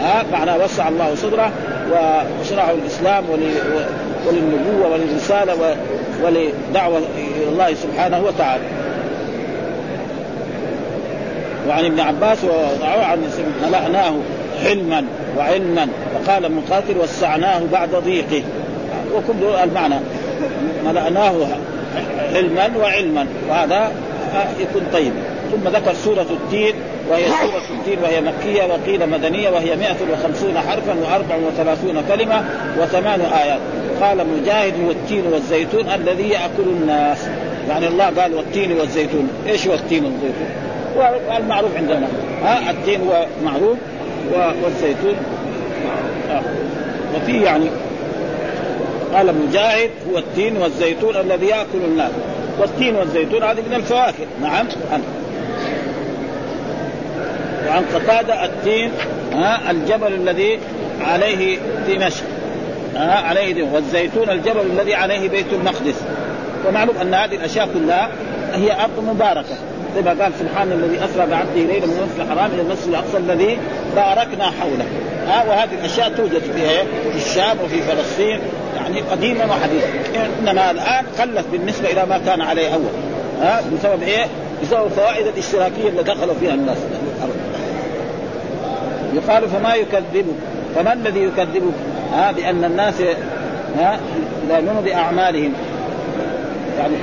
ها معناه وسع الله صدره وشرعه الإسلام وللنبوة وللرسالة ولدعوة إلى الله سبحانه وتعالى. وعن ابن عباس عن ملأناه حلما وعلما وقال مقاتل وسعناه بعد ضيقه. وكل المعنى. ملأناه علما وعلما. وهذا يكون طيب. ثم ذكر سورة التين. وهي سورة التين وهي مكية وقيل مدنية وهي 150 حرفا و34 كلمة وثمان آيات. قال مجاهد هو التين والزيتون الذي يأكل الناس. يعني الله قال والتين والزيتون. إيش هو التين والزيتون؟ والمعروف عندنا. ها التين هو معروف والزيتون آه. وفي يعني قال مجاهد هو التين والزيتون الذي يأكل الناس. والتين والزيتون هذه من الفواكه. نعم وعن قتادة التين ها الجبل الذي عليه دمشق ها عليه دمشق والزيتون الجبل الذي عليه بيت المقدس. ومعلوم أن هذه الأشياء كلها هي أرض مباركة. زي ما قال سبحان الذي أسرى بعبده ليلا من المسجد الحرام إلى المسجد الأقصى الذي باركنا حوله. ها وهذه الأشياء توجد في في الشام وفي فلسطين يعني قديما وحديثا. إنما الآن قلت بالنسبة إلى ما كان عليه أول. ها بسبب إيه؟ بسبب الفوائد الاشتراكية اللي دخلوا فيها الناس. يقال فما يكذبك؟ فما الذي يكذبك؟ ها بأن الناس ها يؤمنون بأعمالهم. يعني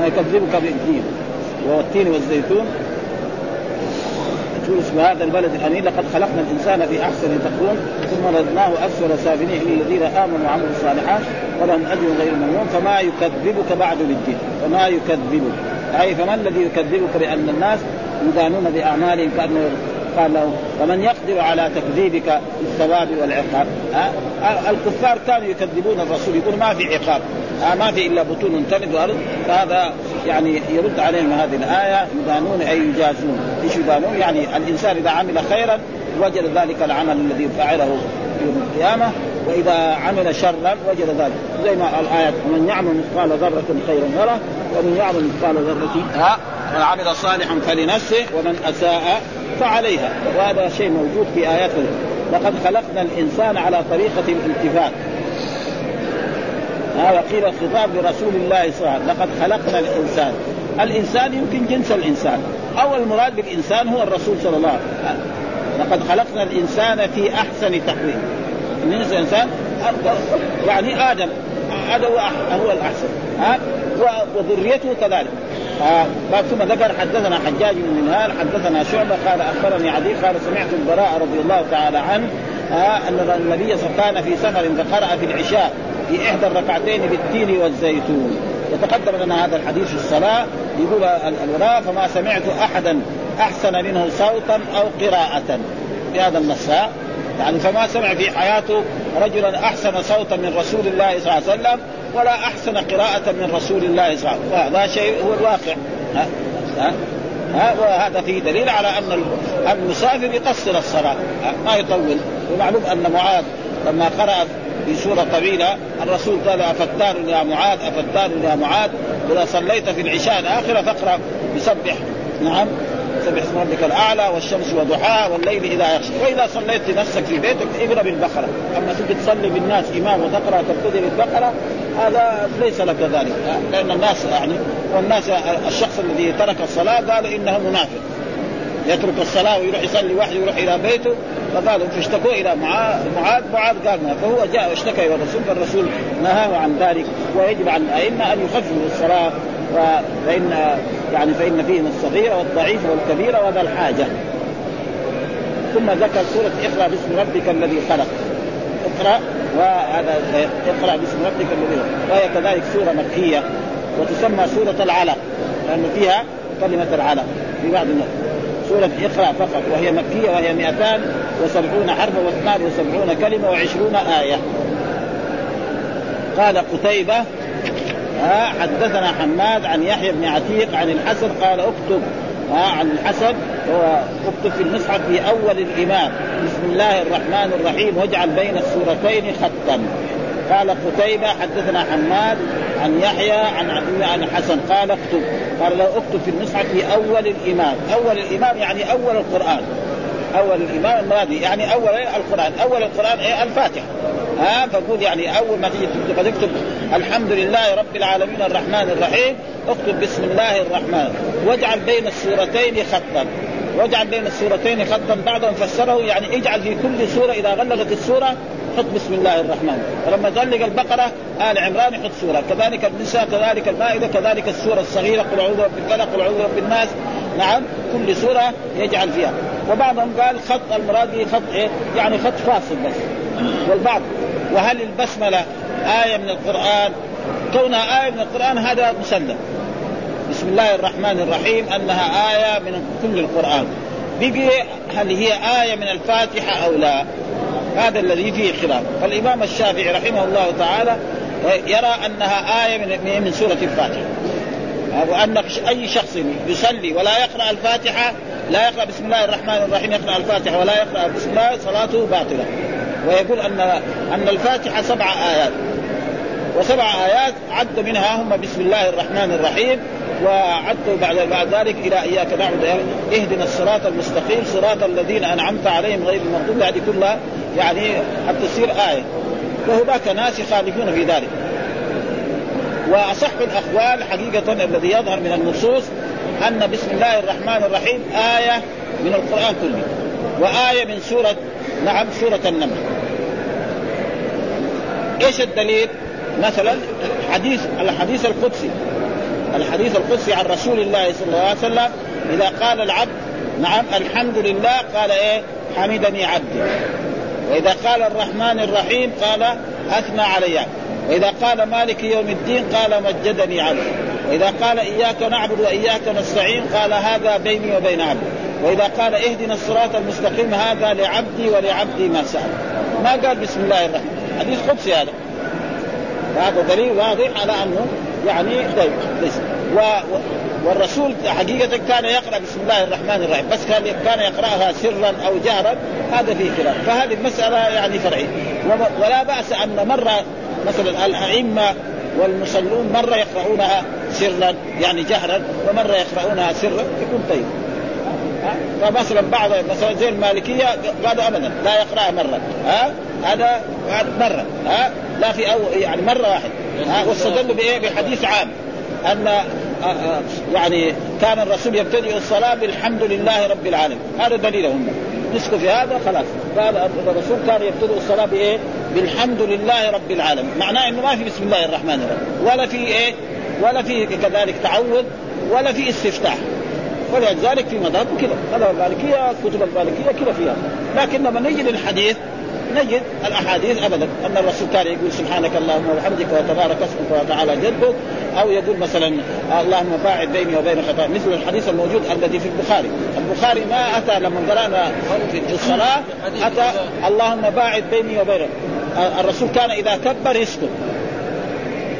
ما يكذبك بالدين. وهو التين والزيتون اسم هذا البلد الأمين لقد خلقنا الإنسان في أحسن تقويم ثم ردناه أسفل سافلين للذين آمنوا وعملوا الصالحات ولهم أجر غير ممنون. فما يكذبك بعد بالدين؟ فما يكذبك؟ أي فما الذي يكذبك بأن الناس يدانون بأعمالهم كأنه قال له ومن يقدر على تكذيبك بالثواب والعقاب؟ ها؟ الكفار كانوا يكذبون الرسول يقول ما في عقاب ها ما في إلا بطون تلد وأرض. فهذا يعني يرد عليهم هذه الآية يدانون أي يجازون. إيش يدانون يعني الإنسان إذا عمل خيرا وجد ذلك العمل الذي فعله يوم القيامة وإذا عمل شرا وجد ذلك. زي ما الآية ومن يعمل مثقال ذرة خيرا يره ومن يعمل مثقال ذرة ها؟ من عمل صالحا فلنفسه ومن أساء فعليها وهذا شيء موجود في ايات لقد خلقنا الإنسان على طريقة الالتفات هذا قيل الخطاب لرسول الله صلى الله عليه وسلم لقد خلقنا الإنسان. الإنسان يمكن جنس الإنسان. أو المراد بالإنسان هو الرسول صلى الله عليه وسلم. لقد خلقنا الإنسان في أحسن تقويم. الإنسان؟ يعني آدم. هذا هو الأحسن. ها؟ وذريته كذلك. آه ثم ذكر حدثنا حجاج بن منهال حدثنا شعبة قال أخبرني عدي قال سمعت البراء رضي الله تعالى عنه آه أن النبي صلى الله عليه وسلم كان في سفر فقرأ في العشاء في إحدى الركعتين بالتين والزيتون. وتقدم لنا هذا الحديث في الصلاة يقول الوراء فما سمعت أحدا أحسن منه صوتا أو قراءة. في هذا النص يعني فما سمع في حياته رجلا أحسن صوتا من رسول الله صلى الله عليه وسلم ولا أحسن قراءة من رسول الله صلى الله عليه وسلم. وهذا شيء هو الواقع. ها ها وهذا فيه دليل على أن المسافر يقصر الصلاة. ما يطول. ومعلوم أن معاذ لما قرأ في سورة طويلة الرسول قال افتان يا معاذ افتان يا معاذ؟ إذا صليت في العشاء الآخرة فاقرأ يسبح. نعم. سبح اسم ربك الأعلى والشمس وضحاها والليل إذا يغشى وإذا صليت لنفسك في بيتك اقرا بالبقرة. أما تجي تصلي بالناس إمام وتقرأ تبتدي بالبقرة هذا ليس لك ذلك. لأن الناس يعني والناس الشخص الذي ترك الصلاة قال إنه منافق. يترك الصلاة ويروح يصلي وحده ويروح إلى بيته. فقالوا فاشتكوا إلى معاذ معاذ معاذ قال فهو جاء واشتكى إلى الرسول فالرسول نهاه عن ذلك. ويجب على الأئمة أن يخففوا الصلاة فان يعني فإن فيهم الصغير والضعيف والكبير وذا الحاجة. ثم ذكر سورة اقرأ باسم ربك الذي خلق. اقرأ وهذا اقرأ باسم ربك الذي وهي كذلك سورة مكية وتسمى سورة العلق لأنه فيها كلمة العلق في بعض الناس سورة اقرأ فقط وهي مكية وهي 270 حرفا و72 كلمة و20 آية. قال قتيبة ها حدثنا حماد عن يحيى بن عتيق عن الحسن قال اكتب ها عن الحسن اكتب في المصحف في أول الإمام. بسم الله الرحمن الرحيم واجعل بين السورتين خطا. قال قتيبة حدثنا حماد عن يحيى عن عن الحسن قال اكتب. قال له اكتب في المصحف في أول الإمام. أول الإمام يعني أول القرآن. أول الإمام المرادي يعني أول القرآن. أول القرآن إيه؟ الفاتحة. ها فقول يعني أول ما تيجي تكتب الحمد لله رب العالمين الرحمن الرحيم. اكتب بسم الله الرحمن. واجعل بين السورتين خطا. واجعل بين السورتين خطا. بعضهم فسره يعني اجعل في كل سورة إذا غلقت السورة حط بسم الله الرحمن. ولما غلق البقرة آل عمران يحط سورة. كذلك النساء كذلك المائدة كذلك السورة الصغيرة. قل أعوذ برب الفلق قل أعوذ برب الناس. نعم كل سورة يجعل فيها. وبعضهم قال خط المراد به خط إيه؟ يعني خط فاصل بس. والبعض وهل البسملة آية من القرآن. كونها آية من القرآن هذا مسلم. بسم الله الرحمن الرحيم. أنها آية من كل القرآن. بقي هل هي آية من الفاتحة أو لا؟ هذا الذي فيه خلاف. فالإمام الشافعي رحمه الله تعالى يرى أنها آية من من سورة الفاتحة. وان أي شخص يصلي ولا يقرأ الفاتحة لا يقرأ بسم الله الرحمن الرحيم يقرأ الفاتحة ولا يقرأ بسم الله صلاته باطلة. ويقول ان أن الفاتحة سبع آيات. وسبع آيات عد منها هم بسم الله الرحمن الرحيم وعدوا بعد بعد ذلك إلى إياك نعبد. اهدنا الصراط المستقيم صراط الذين أنعمت عليهم غير المغضوب هذه كلها يعني حتى تصير آية. وهناك ناس يخالفون في ذلك. وأصح الأقوال حقيقة الذي يظهر من النصوص أن بسم الله الرحمن الرحيم آية من القرآن كله وآية من سوره نعم سورة النمل. إيش الدليل؟ مثلا حديث الحديث القدسي. الحديث القدسي عن رسول الله صلى الله عليه وسلم إذا قال العبد نعم الحمد لله قال إيه؟ حمدني عبدي. وإذا قال الرحمن الرحيم قال أثنى علي. وإذا قال مالك يوم الدين قال مجدني عبدي. وإذا قال إياك نعبد وإياك نستعين قال هذا بيني وبين عبدي. وإذا قال اهدنا الصراط المستقيم هذا لعبدي ولعبدي ما سال ما قال بسم الله الرحمن حديث قدسي هذا. هذا دليل واضح على انه يعني طيب و... و... والرسول حقيقة كان يقرأ بسم الله الرحمن الرحيم بس كان كان يقرأها سرا أو جهرا هذا فيه خلاف. فهذه المسألة يعني فرعية. ولا بأس أن مرة مثلا الأئمة والمصلون مرة يقرؤونها سرا يعني جهرا ومرة يقرؤونها سرا يكون طيب. فمثلا بعض مثلا زي المالكية قالوا ابدا لا يقرأها مرة. ها؟ هذا مرة. ها؟ لا في أو يعني مرة واحدة ها واستدلوا بإيه؟ بحديث عام. أن يعني كان الرسول يبتدئ الصلاة بالحمد لله رب العالمين. هذا دليلهم. مسكوا في هذا خلاص. قال الرسول كان يبتدئ الصلاة بإيه؟ بالحمد لله رب العالمين. معناه إنه ما في بسم الله الرحمن الرحيم. ولا في إيه؟ ولا في كذلك تعوذ ولا في استفتاح. ولذلك في مذهب كذا. مذهب المالكية كتب المالكية كذا فيها. لكن لما نجي للحديث نجد الأحاديث ابدا. أن الرسول كان يقول سبحانك اللهم وبحمدك وتبارك اسمك وتعالى جدك. أو يقول مثلا اللهم باعد بيني وبين خطايا مثل الحديث الموجود الذي في البخاري. البخاري ما أتى لما قرانا في الصلاة أتى اللهم باعد بيني وبين. الرسول كان إذا كبر يسكت.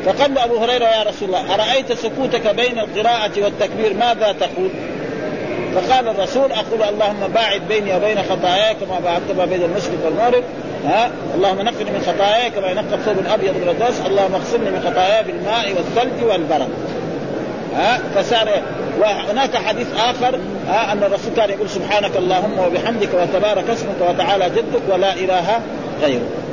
فقال أبو هريرة يا رسول الله أرأيت سكوتك بين القراءة والتكبير؟ ماذا تقول؟ فقال الرسول أقول اللهم باعد بيني وبين خطاياي كما باعدت ما بين المشرق والمغرب. ها؟ اللهم نقني من خطاياي كما ينقى الثوب الابيض من الدنس اللهم اغسلني من خطاياي بالماء والثلج والبرد. ها؟ فصار وهناك حديث آخر ها؟ أن الرسول كان يقول سبحانك اللهم وبحمدك وتبارك اسمك وتعالى جدك ولا إله غيرك.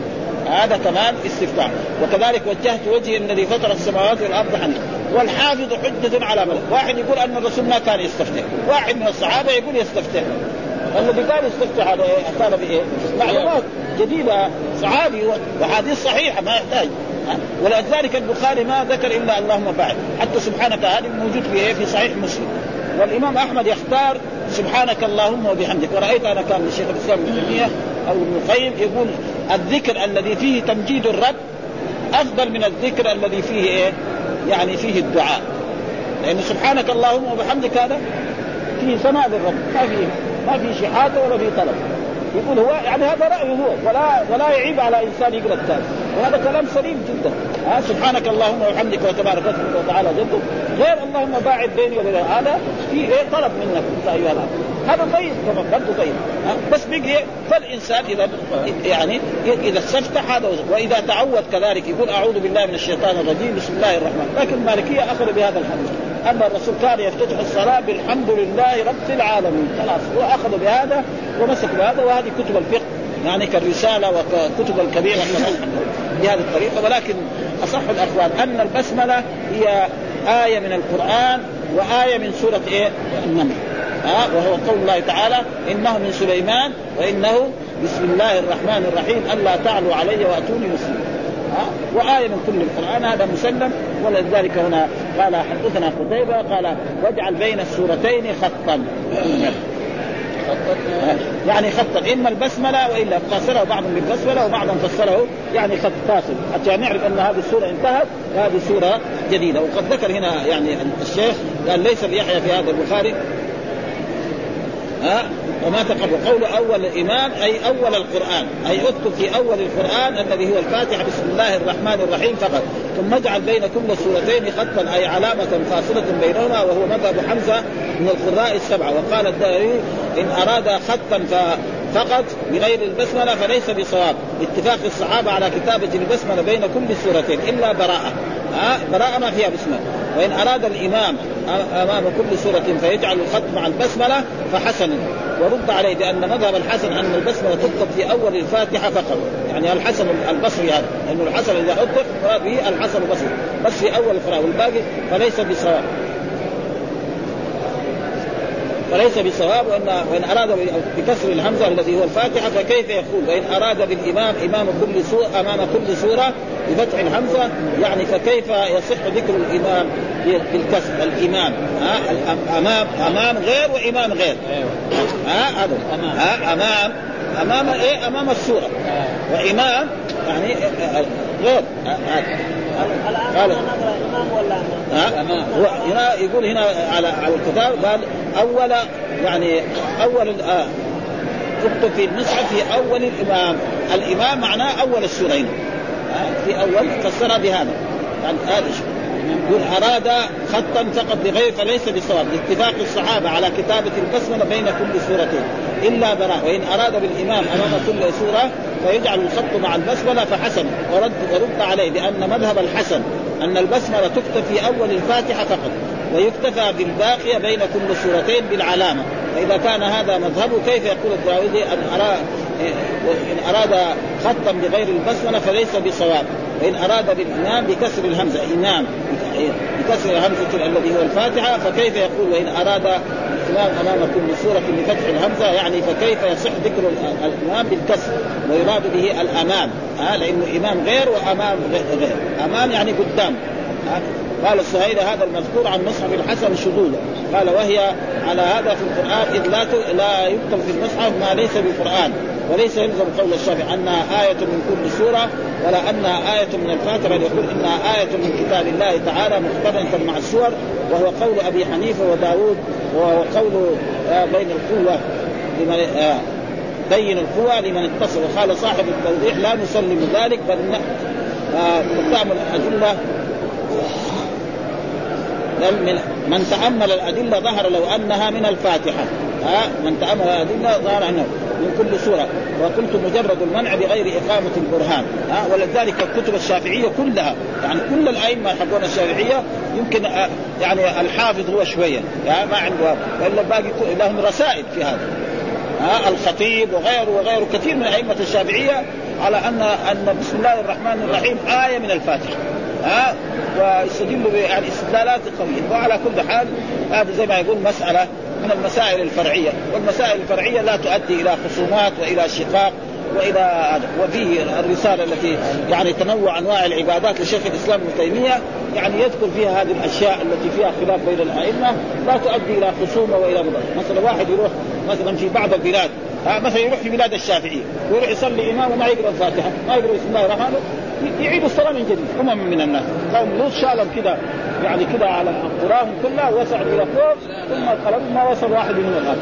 هذا كمان استفتاح وكذلك وجهت وجهي الذي فطر السماوات والأرض حنيفا والحافظ حجة على من واحد يقول أن الرسول ما كان يستفتح. واحد من الصحابة يقول يستفتح. الذي كان يستفتح على إيه؟ كان بايه؟ معلومات جديدة صحابي وحديث صحيحة ما يحتاج. ولذلك البخاري ما ذكر إلا اللهم بعد. حتى سبحانك هذه موجود في إيه؟ في صحيح مسلم. والإمام أحمد يختار سبحانك اللهم وبحمدك. ورأيت أنا كان الشيخ الإسلام ابن تيمية أو ابن القيم يقول الذكر الذي فيه تمجيد الرب أفضل من الذكر الذي فيه إيه؟ يعني فيه الدعاء. لأن سبحانك اللهم وبحمدك هذا فيه ثناء للرب. ما فيه ما في شحاته ولا في طلب. يقول هو يعني هذا رأيه هو. ولا ولا يعيب على إنسان يقرأ الثاني وهذا كلام سليم جدا. ها؟ سبحانك اللهم وبحمدك وتبارك اسمك وتعالى جدك غير اللهم باعد بيني وبين هذا في إيه؟ طلب منك انت أيها الاب هذا طيب كمان برضه طيب بس بقي فالإنسان إذا يعني إذا استفتح هذا وإذا تعود كذلك يقول أعوذ بالله من الشيطان الرجيم بسم الله الرحمن. لكن المالكيه اخذوا بهذا الحديث. ان الرسول كان يفتتح الصلاة بالحمد لله رب العالمين خلاص. واخذ بهذا ومسك بهذا وهذه كتب الفقه يعني كالرسالة وكتب الكبيرة بهذه الطريقة. ولكن أصح الاقوال أن البسملة هي آية من القرآن وآية من سورة إيه؟ النمل. ها وهو قول الله تعالى إنه من سليمان وإنه بسم الله الرحمن الرحيم ألا تعلوا علي وأتوني مسلمين. وآية من كل القرآن هذا مسلم ولذلك هنا قال حدثنا قتيبة قال واجعل بين السورتين خطا. يعني خطا إما البسملة وإلا فسره بعضهم بالبسملة وبعضهم فسره يعني خط فاصل. حتى نعرف أن هذه السورة انتهت وهذه سورة جديدة. وقد ذكر هنا يعني الشيخ قال ليس ليحيى في هذا البخاري ها؟ وما تقبل قول أول الامام أي أول القرآن. أي اذكر في أول القرآن الذي هو الفاتحة. بسم الله الرحمن الرحيم فقط. ثم اجعل بين كل سورتين خطا أي علامة فاصلة بينهما وهو مذهب حمزة من القراء السبعة. وقال الداودي إن اراد خطا فقط بغير البسملة فليس بصواب. اتفاق الصحابة على كتابة البسملة بين كل سورتين إلا براءة. ها؟ براءة ما فيها بسملة. وإن أراد الإمام أمام كل سورة فيجعل الخط مع البسملة فحسن ورد عليه بأن مذهب الحسن أن البسملة تكتب في أول الفاتحة فقط. يعني الحسن البصري هذا لأنه الحسن إذا أطلق به الحسن البصري بس في أول القراءة والباقي فليس بصواب. فليس بصواب وان وإن أراد بكسر الهمزة الذي هو الفاتحة فكيف يقول؟ وإن أراد بالإمام إمام كل سوره أمام كل سورة بفتح الهمزة يعني فكيف يصح ذكر الإمام بالكسر؟ الإمام. ها؟ امام أمام غير وإمام غير. ها؟ هذا ها؟ أمام. أمام إيه؟ أمام السورة. وإمام يعني غير. قال إمام ولا هنا يقول هنا على على الكتاب قال أول يعني أول آه تكتب في المصحف في أول الإمام. الإمام معناه أول السورين في أول فسرها بهذا. يعني هذا يقول اراد خطا فقط بغير فليس بصواب. لاتفاق الصحابة على كتابة البسملة بين كل سورتين إلا براء. وإن أراد بالإمام أمام كل سورة فيجعل الخط مع البسملة فحسن. ورد ورد عليه بأن مذهب الحسن أن البسملة تكتب في أول الفاتحة فقط ويكتفى بالباقيه بين كل سورتين بالعلامة. فإذا كان هذا مذهبه كيف يقول الداودي أن اراد إن أراد خطا بغير البسملة فليس بصواب؟ وان أراد بالإمام بكسر الهمزه امام بكسر الهمزه الذي هو الفاتحة فكيف يقول وإن أراد الإمام أمام كل سورة بفتح الهمزة؟ يعني فكيف يصح ذكر الإمام بالكسر ويراد به الأمام؟ ها لأنه إمام غير وأمام غير. أمام يعني قدام. قال السهيل هذا المذكور عن مصحف الحسن شذوذا قال وهي على هذا في القرآن إذ لا لا يكتب في المصحف ما ليس بقرآن. وليس يلزم قول الشافعي أنها آية من كل سورة ولا أنها آية من الفاتحة بل يقول إنها آية من كتاب الله تعالى مقترنة مع السور وهو قول أبي حنيفة وداود وهو قول بين القوة لمن بين القوى لمن اتصل. وقال صاحب التوضيح لا نسلم ذلك بل تعمل الأدلة. من تأمل الأدلة ظهر لو أنها من الفاتحة. ها من تأمل الأدلة ظهر أنه من كل سورة وقلت مجرد المنع بغير إقامة البرهان. ها ولذلك الكتب الشافعية كلها. يعني كل الأئمة حقون الشافعية يمكن آه، يعني الحافظ هو شوية. يعني ما عنده وإلا باقي لهم رسائل في هذا. ها الخطيب وغيره وغيره. كثير من أئمة الشافعية على أن أن بسم الله الرحمن الرحيم آية من الفاتحة. ها ويستدل يعني استدلالات قوية. وعلى كل حال هذا زي ما يقول مسألة من المسائل الفرعية والمسائل الفرعية لا تؤدي إلى خصومات وإلى شقاق وإلى هذا وفيه الرسالة التي يعني تنوع أنواع العبادات لشيخ الإسلام ابن تيمية يعني يذكر فيها هذه الأشياء التي فيها خلاف بين الأئمة لا تؤدي إلى خصومة وإلى مضر. مثلا واحد يروح مثلا في بعض البلاد مثلا يروح في بلاد الشافعية ويروح يصلي إمام وما يقرأ الفاتحة ما يقرأ بسم الله الرحمن يعيد الصلاة من جديد. امم من الناس. قوم لوط شالهم كذا يعني كذا على قراهم كلها وسع إلى فوق ثم قلبوا ما وصل واحد منهم الأرض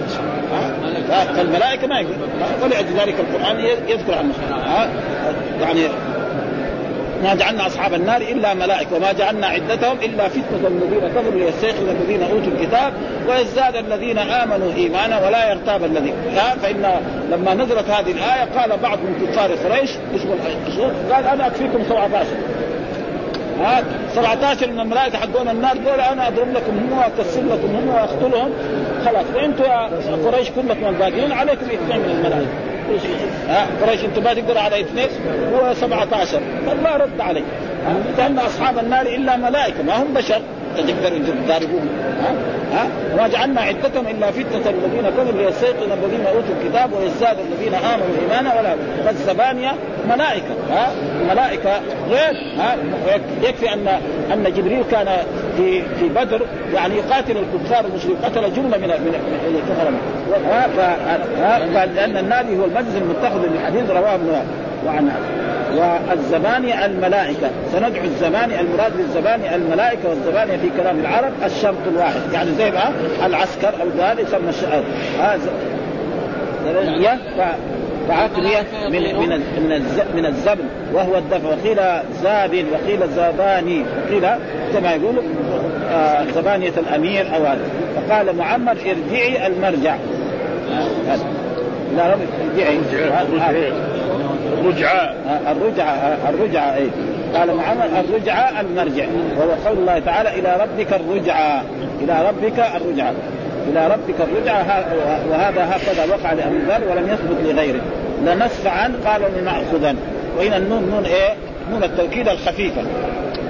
فالملائكه ما يقول ولذلك القرآن يذكر عنه يعني ما جعلنا أصحاب النار إلا ملائكة وما جعلنا عدتهم إلا فتنة الذين كفروا ليستيقظ الذين أوتوا الكتاب ويزداد الذين آمنوا إيمانا ولا يرتاب الذين فإن لما نزلت هذه الآية قال بعض من كفار قريش اسمه قال أنا أكفيكم 17 ها 17 من الملائكة حقون النار دول أنا أضرب لكم هم وأكسر لكم هم وأقتلهم. خلاص وأنتم قريش كلكم الباقيين عليكم إثنين من الملائكة. ها قريش أنتم ما تقدروا على اثنين هو 17 فالله رد عليه لأن أصحاب النار إلا ملائكة ما هم بشر. تقدروا تضاربوهم ها؟ وما جعلنا عدتهم إلا فتنة الذين كفروا ليستيقن الذين أوتوا الكتاب ويزداد الذين آمنوا إيمانا ولا فالزبانيه ملائكة. ها؟ الملائكه غير ها؟ يكفي ان أن جبريل كان في في بدر يعني يقاتل الكفار المشركين قتل جمله من من الكفر ها؟ لأن النادي هو المجلس المتخذ للحديث رواه ابن وعن والزباني الملائكة. سندعو الزباني المراد بالزباني الملائكة والزباني في كلام العرب الشرط الواحد. يعني زي ما العسكر أو ذلك يسمى الشعر هذا فعقلية من من من من الزبن. وهو الدفع. وقيل زاب وقيل زباني وقيل كما يقول آه زبانية الأمير أو هذا. فقال معمر ارجعي المرجع. آه لا ارجعي. الرجعاء. الرجعة الرجعة اي قال محمد الرجعة المرجع. وهو قول الله تعالى إلى ربك الرجعة إلى ربك الرجعة إلى ربك الرجعة وهذا هكذا وقع لأبي ذر ولم يثبت لغيره. لنسفعا قال لنأخذن وهنا النون نون إيه؟ نون التوكيد الخفيفة.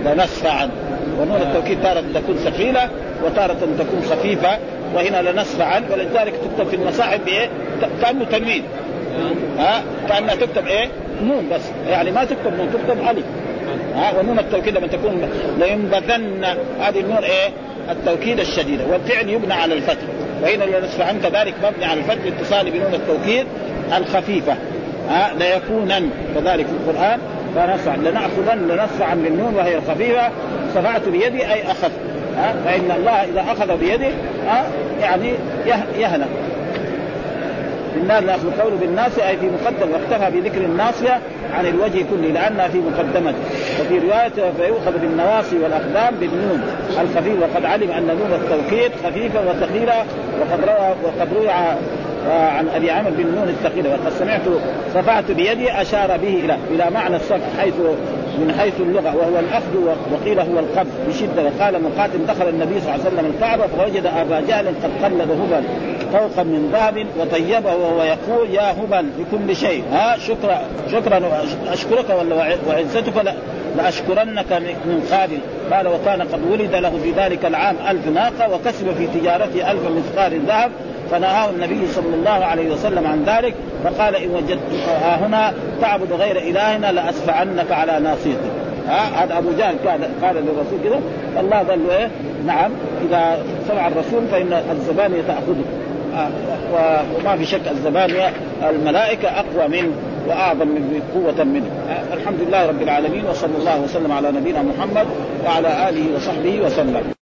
لنسفعا ونون التوكيد تارة تكون ثقيلة وتارة تكون خفيفة. وهنا لنسفعا ولذلك تكتب في المصاحف بإيه؟ كأنه تنوين. ها؟ كأنها تكتب إيه؟ نون بس. يعني ما تكتب نون تكتب ألف. ها؟ ونون التوكيد لما تكون لينبذن هذه النون إيه؟ التوكيد الشديده والفعل يبنى على الفتح. وهنا لنصف عنك كذلك مبني على الفتح الاتصال بنون التوكيد الخفيفة. ها؟ ليكونن كذلك في القرآن. فنصع لنأخذن لنصفعا للنون وهي الخفيفة. صفعت بيدي أي أخذت. ها؟ فإن الله إذا أخذ بيده ها؟ يعني يهلك بالنار ناخذ قوله بالناس أي في مقدم واكتفى بذكر الناصية عن الوجه كله لانها في مقدمته وفي رواية فيؤخذ بالنواصي والأقدام بالنون. الخفيف وقد علم أن نون التوكيد خفيفة وثقيلة وقد روى وقد روي عن أبي عمرو بن نون الثقيلة. وقد سمعت صفعت بيدي أشار به إلى إلى معنى الصفع حيث من حيث اللغة وهو الأخذ وقيل هو القبض بشدة. وقال مقاتل دخل النبي صلى الله عليه وسلم الكعبة فوجد أبا جهل قد قلد هبل طوقا من ذهب وطيبه وهو يقول يا هبل بكل شيء. ها شكرا شكرا أشكرك وعزتك لأشكرنك من قابل. قال وكان قد ولد له في ذلك العام ألف ناقة وكسب في تجارته ألف مثقال ذهب فنهاه النبي صلى الله عليه وسلم عن ذلك فقال إن وجدت هنا تعبد غير إلهنا لأسفعنك على ناصيتك ها هذا أبو جهل قال قال للرسول كذا الله قال له إيه؟ نعم إذا سمع الرسول فإن الزبانية تأخذه. وما في شك الزبانية الملائكة أقوى منه وأعظم من قوة منه. الحمد لله رب العالمين وصلى الله وسلم على نبينا محمد وعلى آله وصحبه وسلم.